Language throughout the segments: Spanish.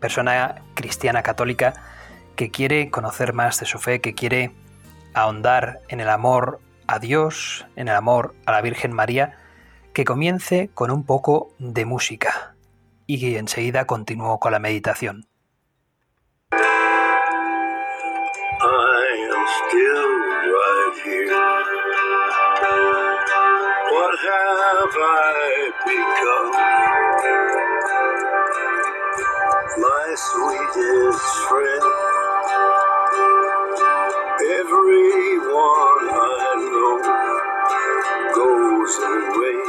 persona cristiana católica que quiere conocer más de su fe, que quiere ahondar en el amor a Dios, en el amor a la Virgen María, que comience con un poco de música. Y que enseguida continúo con la meditación. My sweetest friend. Everyone I know goes away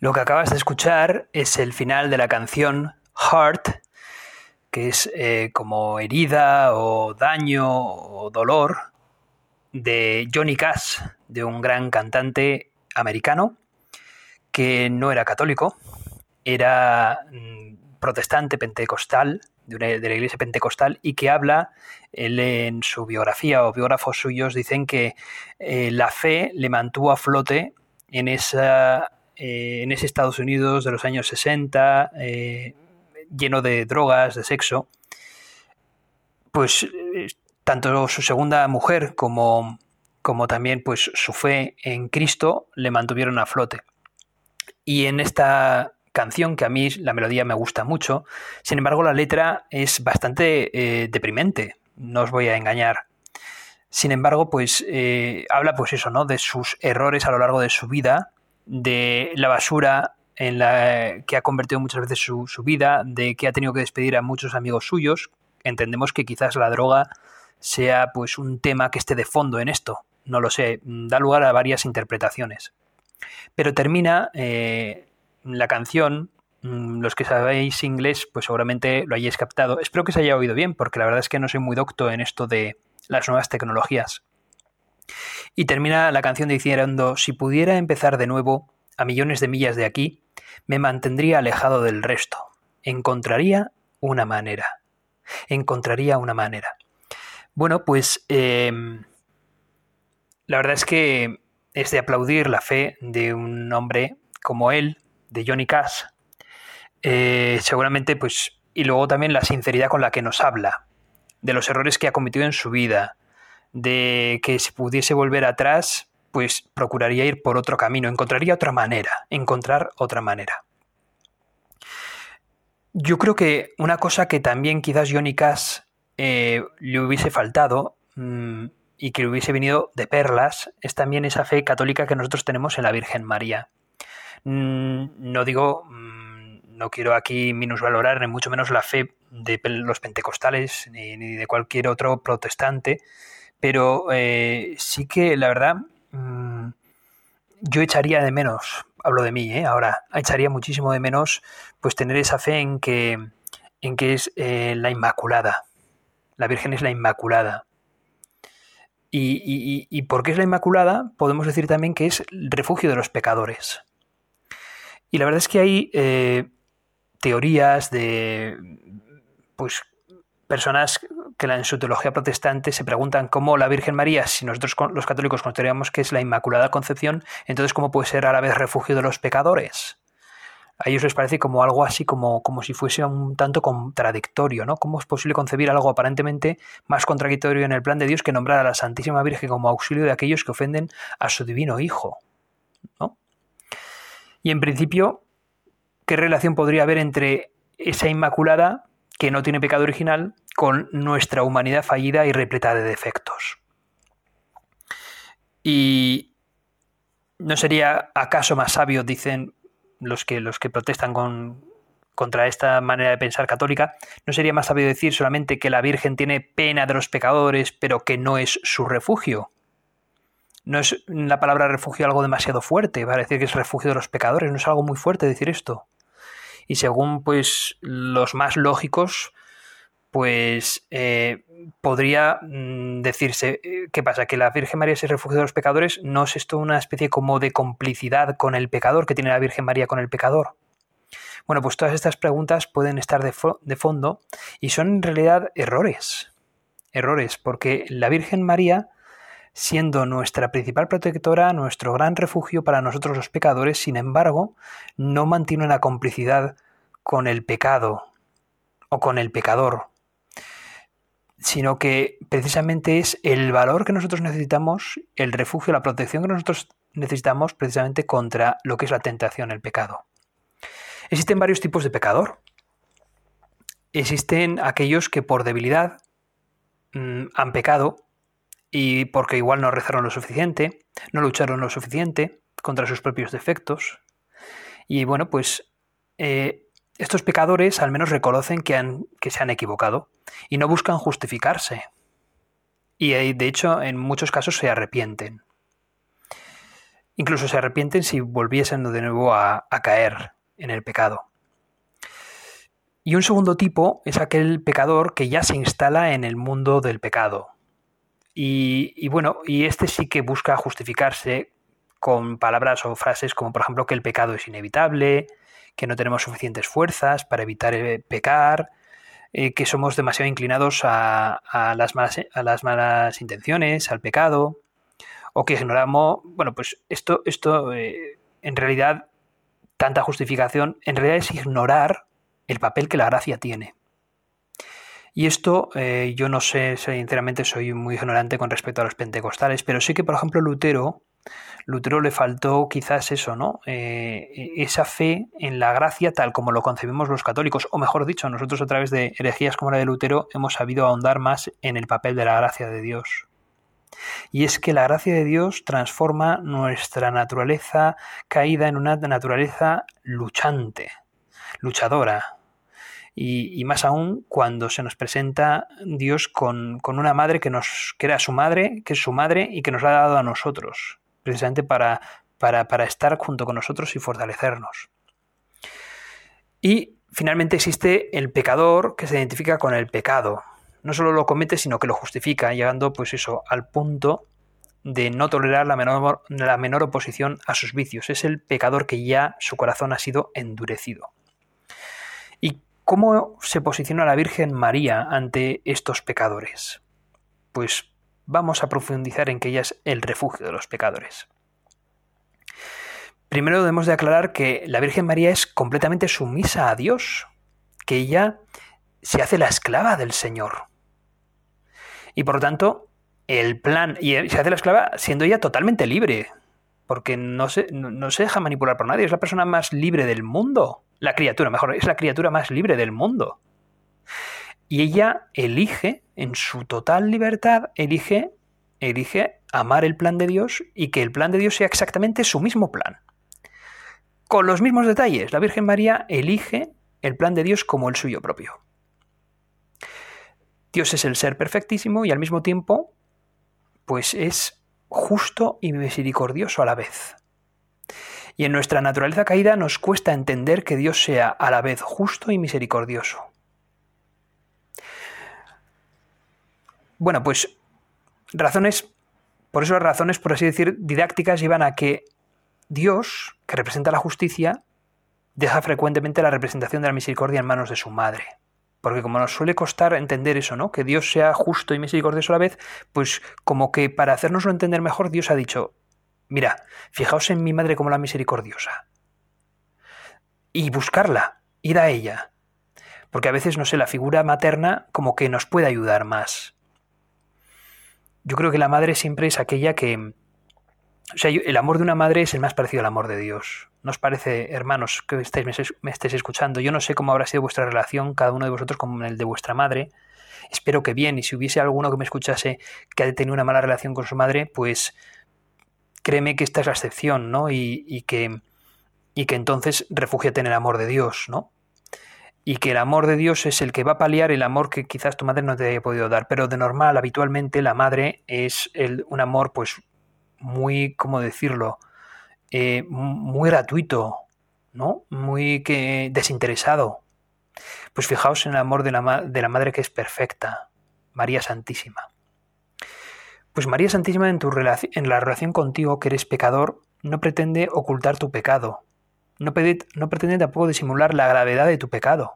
Lo que acabas de escuchar es el final de la canción Heart, que es eh, como herida o daño o dolor de Johnny Cash, de un gran cantante americano que no era católico, era mm, protestante pentecostal, de, la iglesia pentecostal, y que habla, él en su biografía o biógrafos suyos dicen que eh, la fe le mantuvo a flote en esa eh, en ese Estados Unidos de los años 60, eh, lleno de drogas, de sexo, pues eh, tanto su segunda mujer como, como también pues, su fe en Cristo le mantuvieron a flote. Y en esta canción, que a mí la melodía me gusta mucho, sin embargo la letra es bastante deprimente, no os voy a engañar. Sin embargo, pues habla pues eso, ¿no? De sus errores a lo largo de su vida, de la basura en la que ha convertido muchas veces su, vida, de que ha tenido que despedir a muchos amigos suyos. Entendemos que quizás la droga sea pues un tema que esté de fondo en esto. No lo sé, da lugar a varias interpretaciones. Pero termina eh, la canción, mm, los que sabéis inglés, pues seguramente lo hayáis captado. Espero que se haya oído bien, porque la verdad es que no soy muy docto en esto de las nuevas tecnologías. Y termina la canción diciendo, si pudiera empezar de nuevo, a millones de millas de aquí, me mantendría alejado del resto. Encontraría una manera. Encontraría una manera. Bueno, pues em, la verdad es que es de aplaudir la fe de un hombre como él, de Johnny Cash. Eh, seguramente, pues, y luego también la sinceridad con la que nos habla, de los errores que ha cometido en su vida, de que si pudiese volver atrás, pues procuraría ir por otro camino, encontraría otra manera, encontrar otra manera. Yo creo que una cosa que también quizás Johnny Cash eh, le hubiese faltado mm, y que le hubiese venido de perlas es también esa fe católica que nosotros tenemos en la Virgen María. Mm, no digo, mm, no quiero aquí minusvalorar ni mucho menos la fe de los pentecostales ni de cualquier otro protestante, pero eh, sí que la verdad mm, yo echaría de menos, hablo de mí, ¿eh? ahora echaría muchísimo de menos pues tener esa fe en que, en que es eh, la Inmaculada, la Virgen es la Inmaculada. Y, y, y, porque es la Inmaculada, podemos decir también que es el refugio de los pecadores. Y la verdad es que hay eh, teorías de pues personas que en su teología protestante se preguntan cómo la Virgen María, si nosotros los católicos consideramos que es la Inmaculada Concepción, entonces cómo puede ser a la vez refugio de los pecadores. A ellos les parece como algo así, como, como si fuese un tanto contradictorio, ¿no? ¿Cómo es posible concebir algo aparentemente más contradictorio en el plan de Dios que nombrar a la Santísima Virgen como auxilio de aquellos que ofenden a su divino Hijo? ¿no? Y en principio, ¿qué relación podría haber entre esa Inmaculada, que no tiene pecado original, con nuestra humanidad fallida y repleta de defectos? Y ¿no sería acaso más sabio, dicen los que, los que protestan con, contra esta manera de pensar católica, ¿no sería más sabio decir solamente que la Virgen tiene pena de los pecadores, pero que no es su refugio? ¿No es la palabra refugio algo demasiado fuerte para decir que es refugio de los pecadores? ¿No es algo muy fuerte decir esto? Y según pues los más lógicos, pues eh, podría mm, decirse, eh, ¿qué pasa? ¿Que la Virgen María es el refugio de los pecadores? ¿No es esto una especie como de complicidad con el pecador que tiene la Virgen María con el pecador? Bueno, pues todas estas preguntas pueden estar de, de fondo y son en realidad errores. Errores, porque la Virgen María, siendo nuestra principal protectora, nuestro gran refugio para nosotros los pecadores, sin embargo, no mantiene una complicidad con el pecado o con el pecador, sino que precisamente es el valor que nosotros necesitamos, el refugio, la protección que nosotros necesitamos precisamente contra lo que es la tentación, el pecado. Existen varios tipos de pecador. Existen aquellos que por debilidad mm, han pecado y porque igual no rezaron lo suficiente, no lucharon lo suficiente contra sus propios defectos. Y bueno, pues eh, estos pecadores al menos reconocen que, han, que se han equivocado y no buscan justificarse. Y eh, de hecho en muchos casos se arrepienten. Incluso se arrepienten si volviesen de nuevo a, caer en el pecado. Y un segundo tipo es aquel pecador que ya se instala en el mundo del pecado. Y, y, bueno, y este sí que busca justificarse con palabras o frases como por ejemplo que el pecado es inevitable, que no tenemos suficientes fuerzas para evitar eh, pecar, eh, que somos demasiado inclinados a, las malas, a las malas intenciones, al pecado, o que ignoramos, bueno, pues esto, esto eh, en realidad, tanta justificación, en realidad es ignorar el papel que la gracia tiene. Y esto yo no sé, sinceramente soy muy ignorante con respecto a los pentecostales, pero sé que, por ejemplo, Lutero Lutero le faltó quizás eso, ¿no? Eh, esa fe en la gracia tal como lo concebimos los católicos, o mejor dicho, nosotros a través de herejías como la de Lutero hemos sabido ahondar más en el papel de la gracia de Dios. Y es que la gracia de Dios transforma nuestra naturaleza caída en una naturaleza luchante, luchadora, y, más aún cuando se nos presenta Dios con, con, una madre que nos que era su madre, que es su madre y que nos la ha dado a nosotros precisamente para, para, estar junto con nosotros y fortalecernos. Y finalmente existe el pecador que se identifica con el pecado. No solo lo comete, sino que lo justifica, llegando pues eso al punto de no tolerar la menor, la menor oposición a sus vicios. Es el pecador que ya su corazón ha sido endurecido. ¿Y cómo se posiciona la Virgen María ante estos pecadores? Pues vamos a profundizar en que ella es el refugio de los pecadores. Primero debemos de aclarar que la Virgen María es completamente sumisa a Dios, que ella se hace la esclava del Señor. Y por lo tanto, el plan, y se hace la esclava siendo ella totalmente libre, porque no se, no se deja manipular por nadie, es la persona más libre del mundo, la criatura, mejor, es la criatura más libre del mundo. Y ella elige, en su total libertad, elige, elige amar el plan de Dios y que el plan de Dios sea exactamente su mismo plan. Con los mismos detalles, la Virgen María elige el plan de Dios como el suyo propio. Dios es el ser perfectísimo y al mismo tiempo, pues es justo y misericordioso a la vez. Y en nuestra naturaleza caída nos cuesta entender que Dios sea a la vez justo y misericordioso. Bueno, pues razones, por eso las razones, por así decir, didácticas llevan a que Dios, que representa la justicia, deja frecuentemente la representación de la misericordia en manos de su madre. Porque como nos suele costar entender eso, ¿no? Que Dios sea justo y misericordioso a la vez, pues como que para hacernoslo entender mejor, Dios ha dicho, mira, fijaos en mi madre como la misericordiosa. Y buscarla, ir a ella. Porque a veces, no sé, la figura materna como que nos puede ayudar más. Yo creo que la madre siempre es aquella que, o sea, el amor de una madre es el más parecido al amor de Dios. ¿No os parece, hermanos, que estéis, me estéis escuchando? Yo no sé cómo habrá sido vuestra relación, cada uno de vosotros, con el de vuestra madre. Espero que bien, y si hubiese alguno que me escuchase que ha tenido una mala relación con su madre, pues créeme que esta es la excepción, ¿no? Y, que, y que entonces refúgiate en el amor de Dios, ¿no? Y que el amor de Dios es el que va a paliar el amor que quizás tu madre no te haya podido dar. Pero de normal, habitualmente, la madre es el, un amor, pues, muy, ¿cómo decirlo? Eh, muy gratuito, ¿no? Muy que desinteresado. Pues fijaos en el amor de la, de la Madre que es perfecta, María Santísima. Pues María Santísima en, tu en la relación contigo, que eres pecador, no pretende ocultar tu pecado, no, pretende tampoco disimular la gravedad de tu pecado,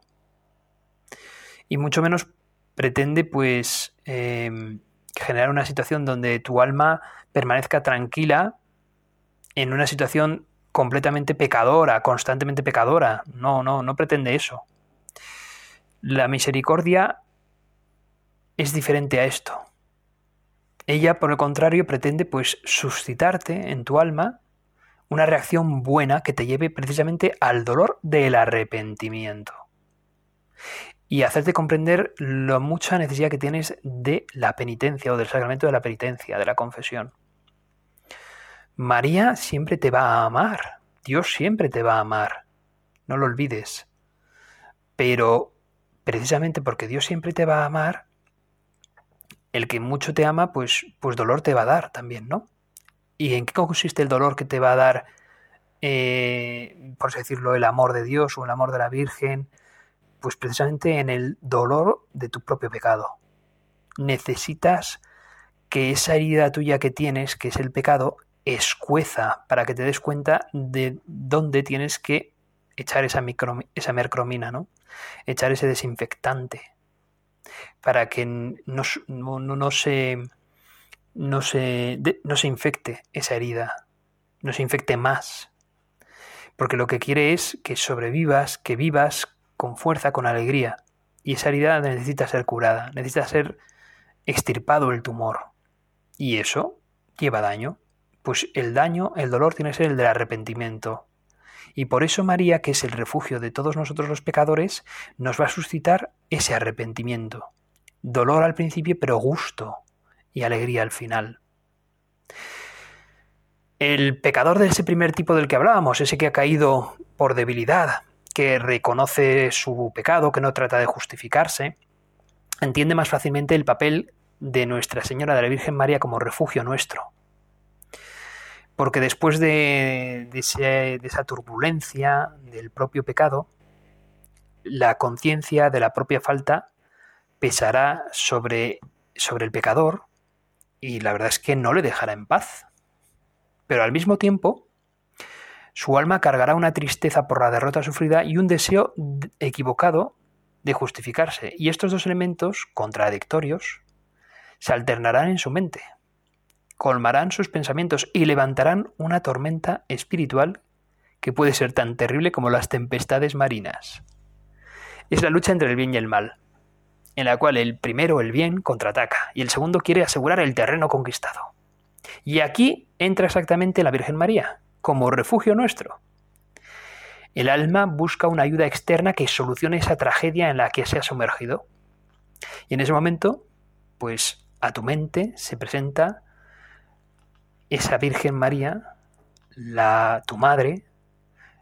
y mucho menos pretende pues em, generar una situación donde tu alma permanezca tranquila en una situación completamente pecadora, constantemente pecadora. No, no, no pretende eso. La misericordia es diferente a esto. Ella, por el contrario, pretende pues suscitarte en tu alma una reacción buena que te lleve precisamente al dolor del arrepentimiento y hacerte comprender la mucha necesidad que tienes de la penitencia o del sacramento de la penitencia, de la confesión. María siempre te va a amar, Dios siempre te va a amar, no lo olvides. Pero precisamente porque Dios siempre te va a amar, el que mucho te ama, pues, pues dolor te va a dar también, ¿no? ¿Y en qué consiste el dolor que te va a dar, eh, por así decirlo, el amor de Dios o el amor de la Virgen? Pues precisamente en el dolor de tu propio pecado. Necesitas que esa herida tuya que tienes, que es el pecado, escueza para que te des cuenta de dónde tienes que echar esa, mercromina, ¿no? Echar ese desinfectante para que no, no, se, no, se, no se infecte esa herida, no se infecte más. Porque lo que quiere es que sobrevivas, que vivas con fuerza, con alegría. Y esa herida necesita ser curada, necesita ser extirpado el tumor. Y eso lleva daño pues el daño, el dolor tiene que ser el del arrepentimiento. Y por eso María, que es el refugio de todos nosotros los pecadores, nos va a suscitar ese arrepentimiento. Dolor al principio, pero gusto y alegría al final. El pecador de ese primer tipo del que hablábamos, ese que ha caído por debilidad, que reconoce su pecado, que no trata de justificarse, entiende más fácilmente el papel de Nuestra Señora de la Virgen María como refugio nuestro, porque después de, esa turbulencia del propio pecado, la conciencia de la propia falta pesará sobre, sobre el pecador y la verdad es que no le dejará en paz. Pero al mismo tiempo, su alma cargará una tristeza por la derrota sufrida y un deseo equivocado de justificarse. Y estos dos elementos contradictorios se alternarán en su mente colmarán sus pensamientos y levantarán una tormenta espiritual que puede ser tan terrible como las tempestades marinas. Es la lucha entre el bien y el mal, en la cual el primero, el bien, contraataca y el segundo quiere asegurar el terreno conquistado. Y aquí entra exactamente la Virgen María, como refugio nuestro. El alma busca una ayuda externa que solucione esa tragedia en la que se ha sumergido. Y en ese momento, pues a tu mente se presenta esa Virgen María, la, tu madre,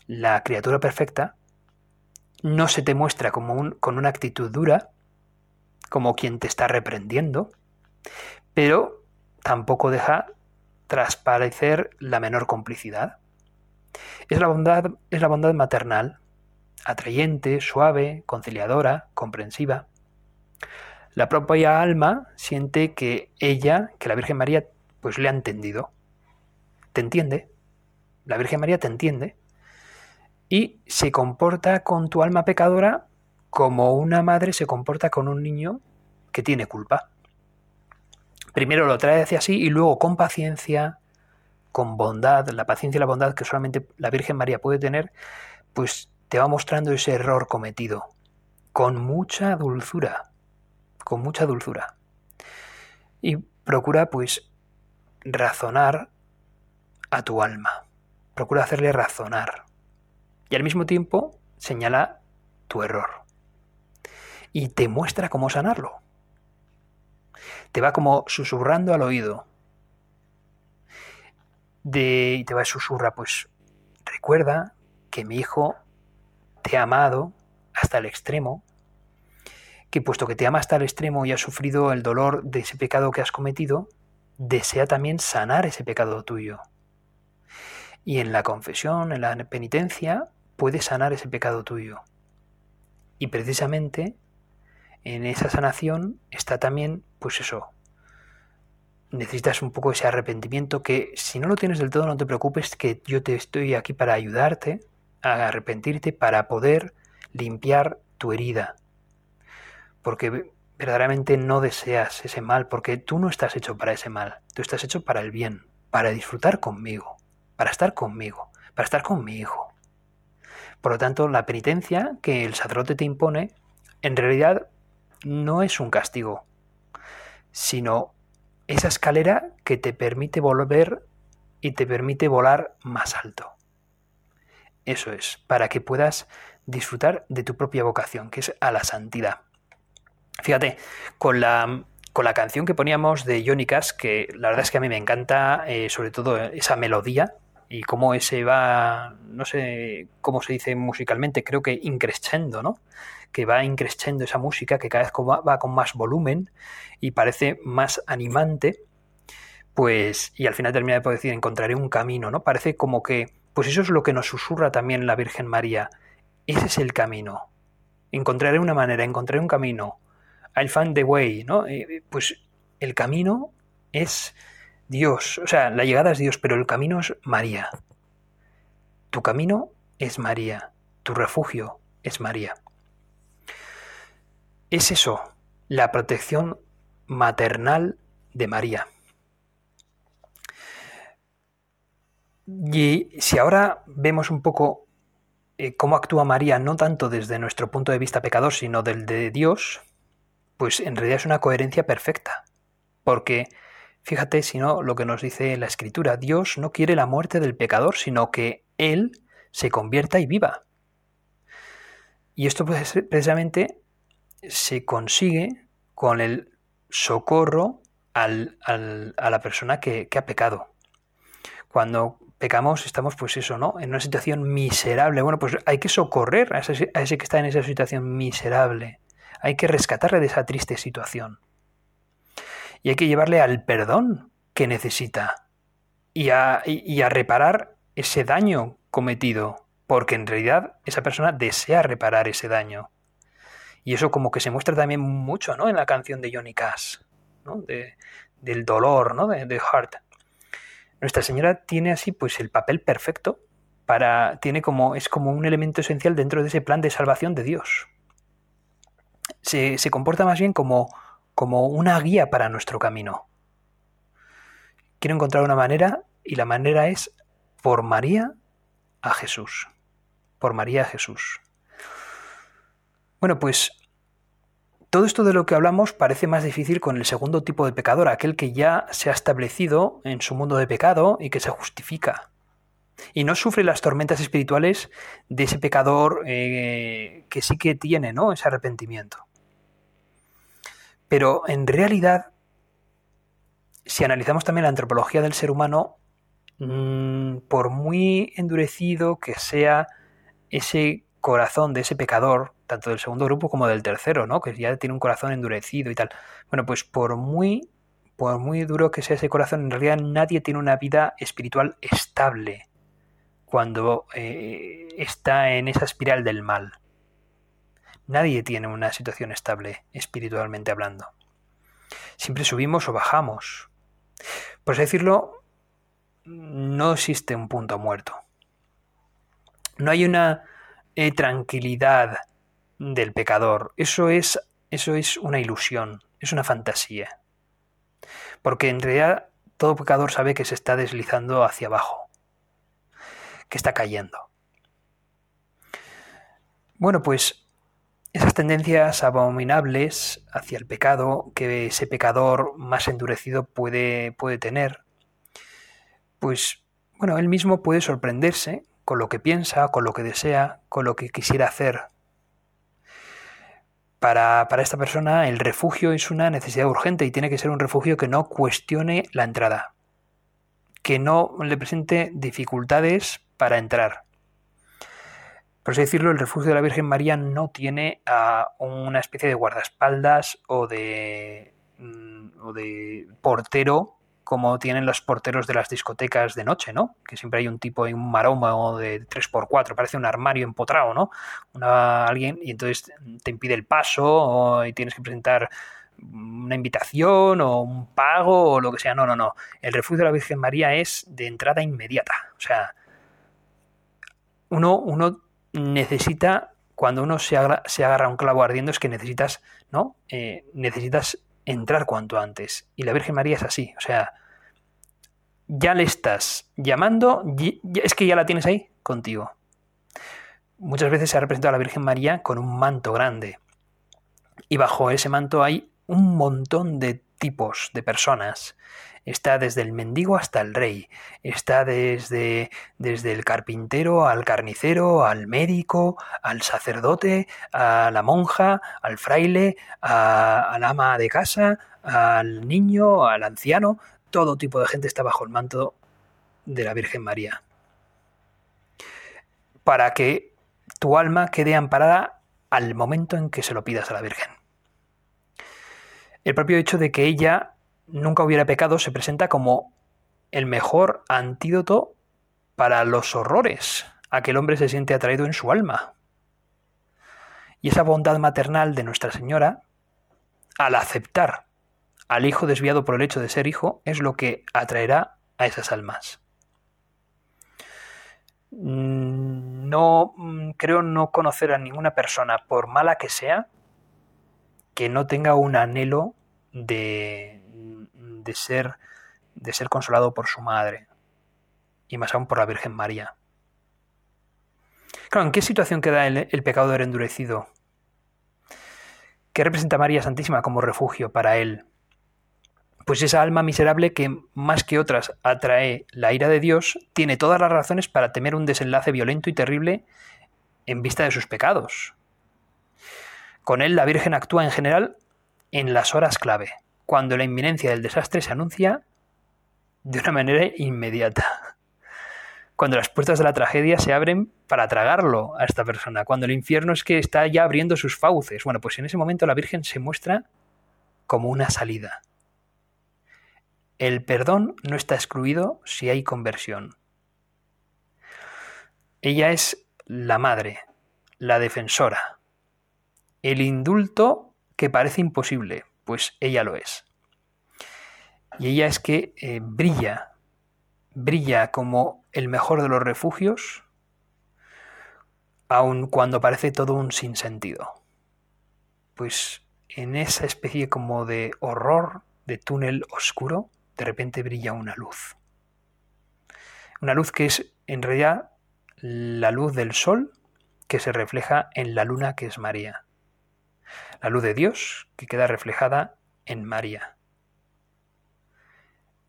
la criatura perfecta, no se te muestra como un, con una actitud dura, como quien te está reprendiendo, pero tampoco deja transparecer la menor complicidad. Es la bondad, es la bondad maternal, atrayente, suave, conciliadora, comprensiva. La propia alma siente que ella, que la Virgen María, pues le ha entendido. Te entiende. La Virgen María te entiende. Y se comporta con tu alma pecadora como una madre se comporta con un niño que tiene culpa. Primero lo trae hacia sí y luego con paciencia, con bondad, la paciencia y la bondad que solamente la Virgen María puede tener, pues te va mostrando ese error cometido, con mucha dulzura, con mucha dulzura. Y procura pues razonar a tu alma, procura hacerle razonar. Y al mismo tiempo señala tu error. Y te muestra cómo sanarlo. Te va como susurrando al oído. Y te va a susurrar, pues recuerda que mi hijo te ha amado hasta el extremo, que puesto que te ama hasta el extremo y ha sufrido el dolor de ese pecado que has cometido, desea también sanar ese pecado tuyo. Y en la confesión, en la penitencia, puede sanar ese pecado tuyo. Y precisamente en esa sanación está también, pues eso, necesitas un poco ese arrepentimiento que si no lo tienes del todo no te preocupes, que yo te estoy aquí para ayudarte a arrepentirte, para poder limpiar tu herida. Porque verdaderamente no deseas ese mal, porque tú no estás hecho para ese mal, tú estás hecho para el bien, para disfrutar conmigo, para estar conmigo, para estar con mi hijo. Por lo tanto, la penitencia que el sacerdote te impone, en realidad no es un castigo, sino esa escalera que te permite volver y te permite volar más alto. Eso es, para que puedas disfrutar de tu propia vocación, que es a la santidad. Fíjate, con la, con la canción que poníamos de Johnny Cash, que la verdad es que a mí me encanta, eh, sobre todo esa melodía y cómo ese va, no sé cómo se dice musicalmente, creo que increscendo, ¿no? Que va increscendo esa música, que cada vez va con más volumen y parece más animante, pues, y al final termina de decir, encontraré un camino, ¿no? Parece como que, pues eso es lo que nos susurra también la Virgen María. Ese es el camino. Encontraré una manera, encontraré un camino. I'll find the way, ¿no? Pues el camino es Dios, o sea, la llegada es Dios, pero el camino es María. Tu camino es María, tu refugio es María. Es eso, la protección maternal de María. Y si ahora vemos un poco eh, cómo actúa María, no tanto desde nuestro punto de vista pecador, sino del de Dios, pues en realidad es una coherencia perfecta. Porque, fíjate, si no, lo que nos dice la Escritura, Dios no quiere la muerte del pecador, sino que Él se convierta y viva. Y esto pues, precisamente se consigue con el socorro al, a la persona que, que ha pecado. Cuando pecamos, estamos pues eso, ¿no? En una situación miserable. Bueno, pues hay que socorrer a ese, a ese, que está en esa situación miserable. Hay que rescatarle de esa triste situación. Y hay que llevarle al perdón que necesita. Y a, y a reparar ese daño cometido. Porque en realidad esa persona desea reparar ese daño. Y eso como que se muestra también mucho, ¿no? En la canción de Johnny Cash, ¿no? De, del dolor, ¿no? De, de Heart. Nuestra Señora tiene así pues el papel perfecto para tiene como es como un elemento esencial dentro de ese plan de salvación de Dios. Se, se comporta más bien como, como una guía para nuestro camino. Quiero encontrar una manera y la manera es por María a Jesús. Por María a Jesús. Bueno, pues todo esto de lo que hablamos parece más difícil con el segundo tipo de pecador, aquel que ya se ha establecido en su mundo de pecado y que se justifica. Y no sufre las tormentas espirituales de ese pecador eh, que sí que tiene ¿no? ese arrepentimiento. Pero en realidad, si analizamos también la antropología del ser humano, mm, por muy endurecido que sea ese corazón de ese pecador, tanto del segundo grupo como del tercero, ¿no? Que ya tiene un corazón endurecido y tal. Bueno, pues por muy, por muy duro que sea ese corazón, en realidad nadie tiene una vida espiritual estable cuando eh, está en esa espiral del mal. Nadie tiene una situación estable espiritualmente hablando. Siempre subimos o bajamos. Por así decirlo, no existe un punto muerto. No hay una eh, tranquilidad del pecador. Eso es, eso es una ilusión, es una fantasía. Porque en realidad todo pecador sabe que se está deslizando hacia abajo, que está cayendo. Bueno, pues esas tendencias abominables hacia el pecado que ese pecador más endurecido puede, puede tener, pues bueno, él mismo puede sorprenderse con lo que piensa, con lo que desea, con lo que quisiera hacer. Para, para, esta persona el refugio es una necesidad urgente y tiene que ser un refugio que no cuestione la entrada, que no le presente dificultades para entrar. Por así decirlo, el refugio de la Virgen María no tiene a una especie de guardaespaldas o de, mm, o de portero como tienen los porteros de las discotecas de noche, ¿no? Que siempre hay un tipo, un maroma de 3x4, parece un armario empotrado, ¿no? Alguien, y entonces te impide el paso y tienes que presentar una invitación o un pago o lo que sea. No, no, no. El refugio de la Virgen María es de entrada inmediata. O sea, uno, uno necesita, cuando uno se agarra, se agarra un clavo ardiendo, es que necesitas, ¿no? Eh, necesitas entrar cuanto antes. Y la Virgen María es así, o sea, ya le estás llamando, es que ya la tienes ahí contigo. Muchas veces se ha representado a la Virgen María con un manto grande. Y bajo ese manto hay un montón de tipos de personas está desde el mendigo hasta el rey, está desde, desde el carpintero al carnicero, al médico, al sacerdote, a la monja, al fraile, al ama de casa, al niño, al anciano, todo tipo de gente está bajo el manto de la Virgen María. Para que tu alma quede amparada al momento en que se lo pidas a la Virgen. El propio hecho de que ella nunca hubiera pecado se presenta como el mejor antídoto para los horrores a que el hombre se siente atraído en su alma. Y esa bondad maternal de Nuestra Señora, al aceptar al hijo desviado por el hecho de ser hijo, es lo que atraerá a esas almas. Mm, no mm, creo no conocer a ninguna persona, por mala que sea, que no tenga un anhelo de, de ser, de ser consolado por su madre, y más aún por la Virgen María. Claro, ¿en qué situación queda el, el pecador endurecido? ¿Qué representa María Santísima como refugio para él? Pues esa alma miserable que, más que otras, atrae la ira de Dios, tiene todas las razones para temer un desenlace violento y terrible en vista de sus pecados. Con él la Virgen actúa en general en las horas clave, cuando la inminencia del desastre se anuncia de una manera inmediata. Cuando las puertas de la tragedia se abren para tragarlo a esta persona. Cuando el infierno es que está ya abriendo sus fauces. Bueno, pues en ese momento la Virgen se muestra como una salida. El perdón no está excluido si hay conversión. Ella es la madre, la defensora. El indulto que parece imposible, pues ella lo es. Y ella es que eh, brilla, brilla como el mejor de los refugios, aun cuando parece todo un sinsentido. Pues en esa especie como de horror, de túnel oscuro, de repente brilla una luz. Una luz que es en realidad la luz del sol que se refleja en la luna que es María la luz de Dios que queda reflejada en María.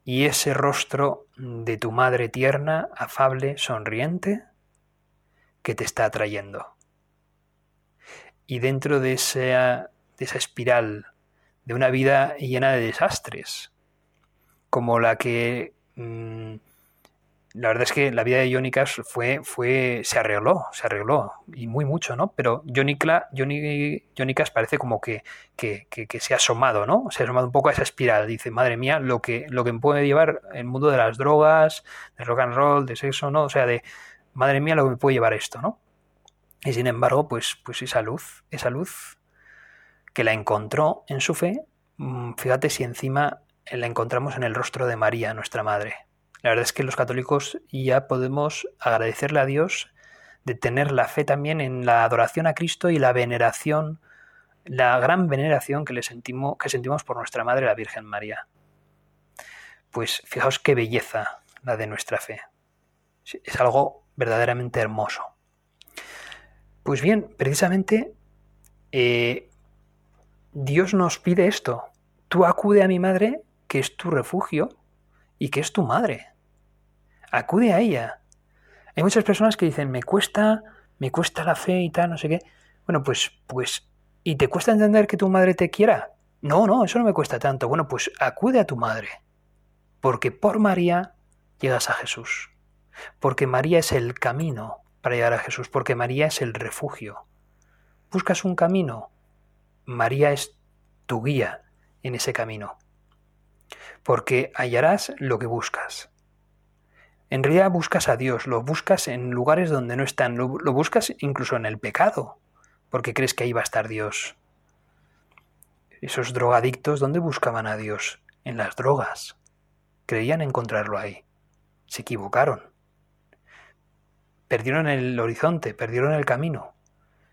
Y ese rostro de tu madre tierna, afable, sonriente, que te está atrayendo. Y dentro de esa, de esa espiral de una vida llena de desastres, como la que mm, la verdad es que la vida de Johnny fue, fue, se arregló, se arregló, y muy mucho, ¿no? Pero Johnny, Cash parece como que, que, se ha asomado, ¿no? Se ha asomado un poco a esa espiral. Dice, madre mía, lo que, lo que me puede llevar el mundo de las drogas, de rock and roll, de sexo, ¿no? O sea, de, madre mía, lo que me puede llevar esto, ¿no? Y sin embargo, pues, pues esa luz, esa luz que la encontró en su fe, mm, fíjate si encima la encontramos en el rostro de María, nuestra madre. La verdad es que los católicos ya podemos agradecerle a Dios de tener la fe también en la adoración a Cristo y la veneración, la gran veneración que, le sentimos, que sentimos por nuestra Madre la Virgen María. Pues fijaos qué belleza la de nuestra fe. Es algo verdaderamente hermoso. Pues bien, precisamente eh, Dios nos pide esto. Tú acude a mi madre, que es tu refugio y que es tu madre. Acude a ella. Hay muchas personas que dicen, me cuesta, me cuesta la fe y tal, no sé qué. Bueno, pues, pues, ¿y te cuesta entender que tu madre te quiera? No, no, eso no me cuesta tanto. Bueno, pues acude a tu madre. Porque por María llegas a Jesús. Porque María es el camino para llegar a Jesús, porque María es el refugio. Buscas un camino, María es tu guía en ese camino, porque hallarás lo que buscas. En realidad buscas a Dios, lo buscas en lugares donde no están, lo, buscas incluso en el pecado, porque crees que ahí va a estar Dios. Esos drogadictos, ¿dónde buscaban a Dios? En las drogas. Creían encontrarlo ahí. Se equivocaron. Perdieron el horizonte, perdieron el camino,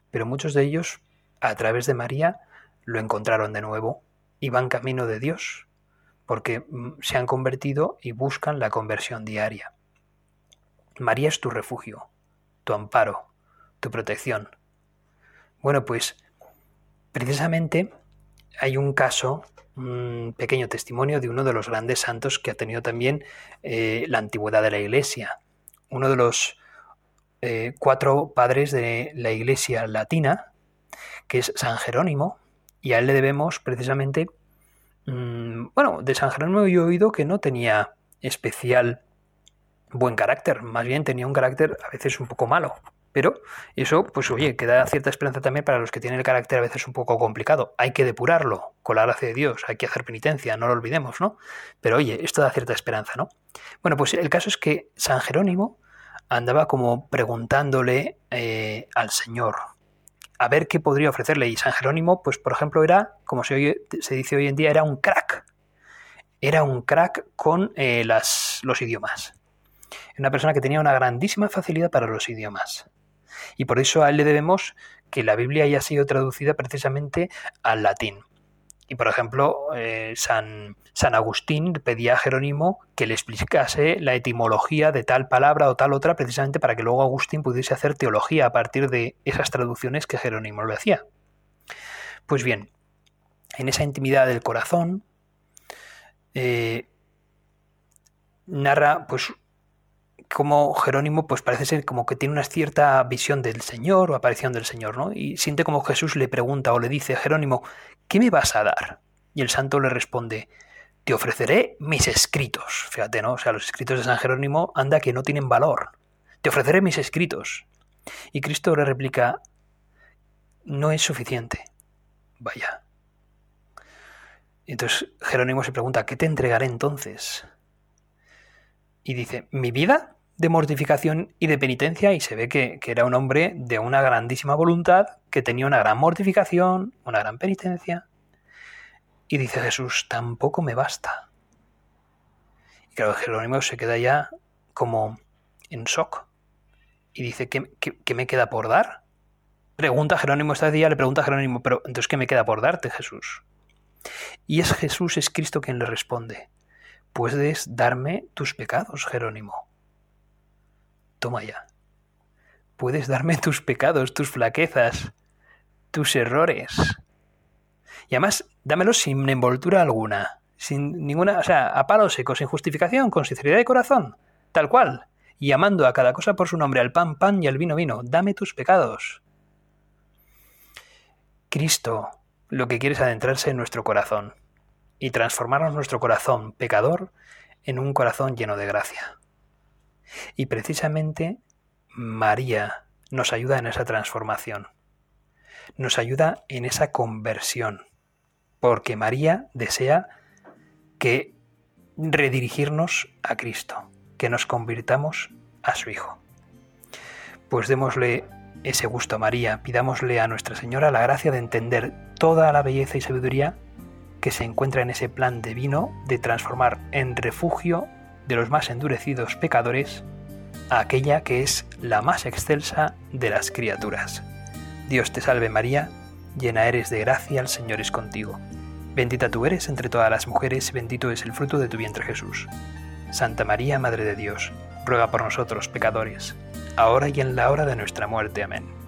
pero muchos de ellos, a través de María, lo encontraron de nuevo y van camino de Dios, porque mm, se han convertido y buscan la conversión diaria. María es tu refugio, tu amparo, tu protección. Bueno, pues precisamente hay un caso, un pequeño testimonio de uno de los grandes santos que ha tenido también eh, la antigüedad de la Iglesia, uno de los eh, cuatro padres de la Iglesia latina, que es San Jerónimo, y a él le debemos precisamente, mm, bueno, de San Jerónimo yo he oído que no tenía especial buen carácter, más bien tenía un carácter a veces un poco malo. Pero eso, pues oye, que da cierta esperanza también para los que tienen el carácter a veces un poco complicado. Hay que depurarlo con la gracia de Dios, hay que hacer penitencia, no lo olvidemos, ¿no? Pero oye, esto da cierta esperanza, ¿no? Bueno, pues el caso es que San Jerónimo andaba como preguntándole eh, al Señor a ver qué podría ofrecerle. Y San Jerónimo, pues por ejemplo, era, como se, dice hoy en día, era un crack. Era un crack con eh, las, los idiomas. Una persona que tenía una grandísima facilidad para los idiomas. Y por eso a él le debemos que la Biblia haya sido traducida precisamente al latín. Y por ejemplo, eh, San, San Agustín pedía a Jerónimo que le explicase la etimología de tal palabra o tal otra, precisamente para que luego Agustín pudiese hacer teología a partir de esas traducciones que Jerónimo le hacía. Pues bien, en esa intimidad del corazón, eh, narra pues como Jerónimo pues parece ser como que tiene una cierta visión del Señor o aparición del Señor, ¿no? Y siente como Jesús le pregunta o le dice, Jerónimo, ¿qué me vas a dar? Y el santo le responde, te ofreceré mis escritos. Fíjate, ¿no? O sea, los escritos de San Jerónimo anda que no tienen valor. Te ofreceré mis escritos. Y Cristo le replica, no es suficiente. Vaya. Entonces Jerónimo se pregunta, ¿qué te entregaré entonces? Y dice, ¿mi vida? De mortificación y de penitencia y se ve que, que, era un hombre de una grandísima voluntad, que tenía una gran mortificación, una gran penitencia. Y dice Jesús, tampoco me basta. Y claro, Jerónimo se queda ya como en shock. Y dice, ¿qué, qué, me queda por dar? Pregunta Jerónimo esta día, le pregunta a Jerónimo, pero entonces, ¿qué me queda por darte, Jesús? Y es Jesús, es Cristo quien le responde, puedes darme tus pecados, Jerónimo. Toma ya. Puedes darme tus pecados, tus flaquezas, tus errores. Y además, dámelos sin envoltura alguna, sin ninguna, o sea, a palo seco, sin justificación, con sinceridad de corazón, tal cual, y amando a cada cosa por su nombre, al pan, pan y al vino, vino. Dame tus pecados. Cristo lo que quiere es adentrarse en nuestro corazón y transformarnos nuestro corazón pecador en un corazón lleno de gracia. Y precisamente María nos ayuda en esa transformación, nos ayuda en esa conversión. Porque María desea que redirigirnos a Cristo, que nos convirtamos a su Hijo. Pues démosle ese gusto a María, pidámosle a Nuestra Señora la gracia de entender toda la belleza y sabiduría que se encuentra en ese plan divino de transformar en refugio de los más endurecidos pecadores a aquella que es la más excelsa de las criaturas. Dios te salve María, llena eres de gracia, el Señor es contigo. Bendita tú eres entre todas las mujeres bendito es el fruto de tu vientre Jesús. Santa María, Madre de Dios, ruega por nosotros pecadores, ahora y en la hora de nuestra muerte. Amén.